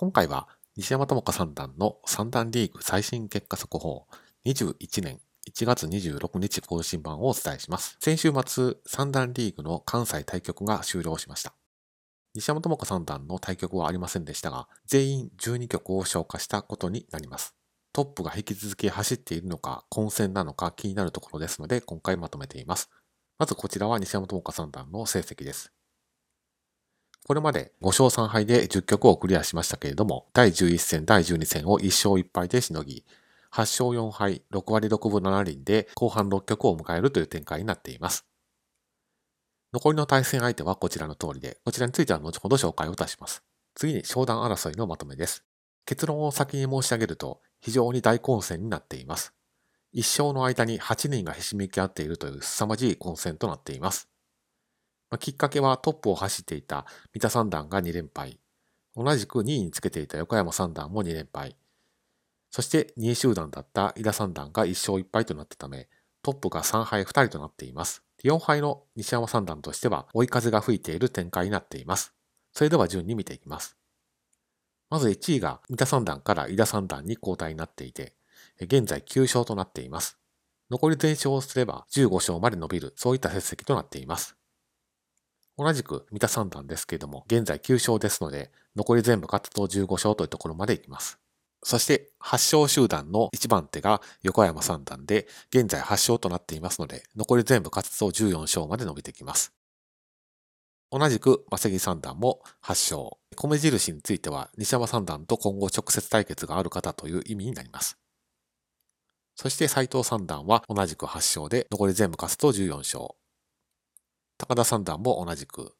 今回は西山智香三段の三段リーグ最新結果速報21年1月26日更新版をお伝えします。先週末、三段リーグの関西対局が終了しました。西山智香三段の対局はありませんでしたが、全員12局を消化したことになります。トップが引き続き走っているのか、混戦なのか気になるところですので、今回まとめています。まずこちらは西山智香三段の成績です。これまで5勝3敗で10局をクリアしましたけれども、第11戦、第12戦を1勝1敗でしのぎ、8勝4敗、6割6分7厘で後半6局を迎えるという展開になっています。残りの対戦相手はこちらの通りで、こちらについては後ほど紹介をいたします。次に商談争いのまとめです。結論を先に申し上げると、非常に大混戦になっています。一生の間に8人がひしめき合っているという凄まじい混戦となっています。まあ、きっかけはトップを走っていた三田三段が2連敗。同じく2位につけていた横山三段も2連敗。そして2位集団だった井田三段が1勝1敗となったため、トップが3敗2人となっています。4敗の西山三段としては追い風が吹いている展開になっています。それでは順に見ていきます。まず1位が三田三段から井田三段に交代になっていて、現在9勝となっています。残り全勝をすれば15勝まで伸びる、そういった成績となっています。同じく三田三段ですけれども、現在9勝ですので、残り全部勝つと15勝というところまで行きます。そして8勝集団の1番手が横山三段で、現在8勝となっていますので、残り全部勝つと14勝まで伸びてきます。同じく、正木三段も8勝。米印については、西山三段と今後直接対決がある方という意味になります。そして斎藤三段は同じく8勝で、残り全部勝つと14勝。高田三段も同じく。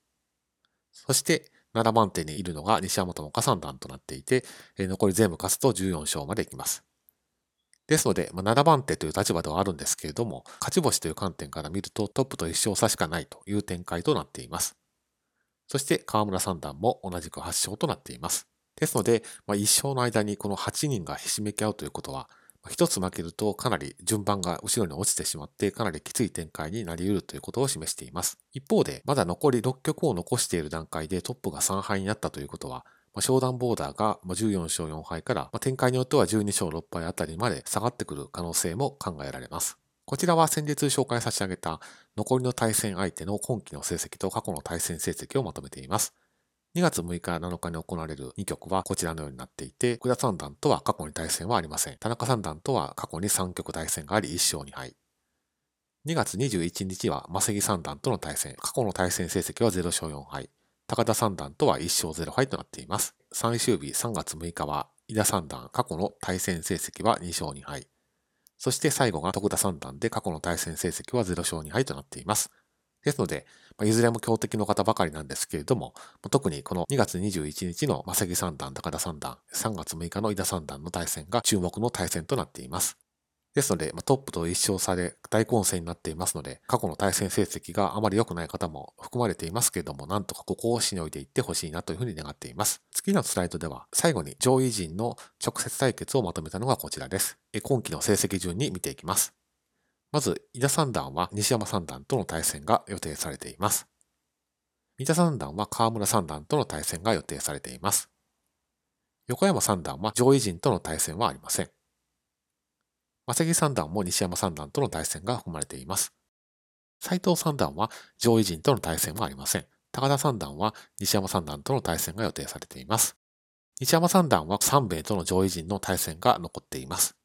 そして、7番手にいるのが西山智香三段となっていて、残り全部勝つと14勝までいきます。ですので、まあ、7番手という立場ではあるんですけれども、勝ち星という観点から見るとトップと1勝差しかないという展開となっています。そして河村三段も同じく8勝となっています。ですので、まあ、1勝の間にこの8人がひしめき合うということは、一つ負けるとかなり順番が後ろに落ちてしまってかなりきつい展開になり得るということを示しています。一方で、まだ残り6局を残している段階でトップが3敗になったということは、まあ、商談ボーダーが14勝4敗から、まあ、展開によっては12勝6敗あたりまで下がってくる可能性も考えられます。こちらは先日紹介差し上げた残りの対戦相手の今期の成績と過去の対戦成績をまとめています。2月6日7日に行われる2局はこちらのようになっていて、福田三段とは過去に対戦はありません。田中三段とは過去に3局対戦があり1勝2敗。2月21日は正木三段との対戦。過去の対戦成績は0勝4敗。高田三段とは1勝0敗となっています。最終日3月6日は井田三段、過去の対戦成績は2勝2敗。そして最後が徳田三段で過去の対戦成績は0勝2敗となっています。ですので、まあ、いずれも強敵の方ばかりなんですけれども、特にこの2月21日の正木三段、高田三段、3月6日の井田三段の対戦が注目の対戦となっています。ですので、トップと一勝差で大混戦になっていますので、過去の対戦成績があまり良くない方も含まれていますけれども、なんとかここをしのいでいってほしいなというふうに願っています。次のスライドでは、最後に上位陣の直接対決をまとめたのがこちらです。今期の成績順に見ていきます。まず、井田三段は西山三段との対戦が予定されています。三田三段は河村三段との対戦が予定されています。横山三段は上位陣との対戦はありません。正木三段も西山三段との対戦が含まれています。斎藤三段は上位陣との対戦はありません。高田三段は西山三段との対戦が予定されています。西山三段は三名との上位陣の対戦が残っています。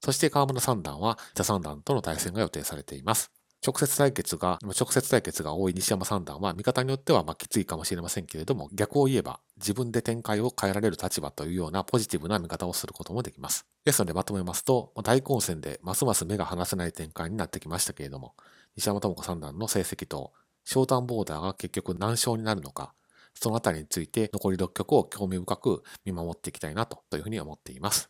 そして河村三段は田三段との対戦が予定されています。直接対決が、直接対決が多い西山三段は見方によってはまきついかもしれませんけれども、逆を言えば自分で展開を変えられる立場というようなポジティブな見方をすることもできます。ですのでまとめますと、大混戦でますます目が離せない展開になってきましたけれども、西山智子三段の成績と、ショータンボーダーが結局何勝になるのか、そのあたりについて残り6局を興味深く見守っていきたいなというふうに思っています。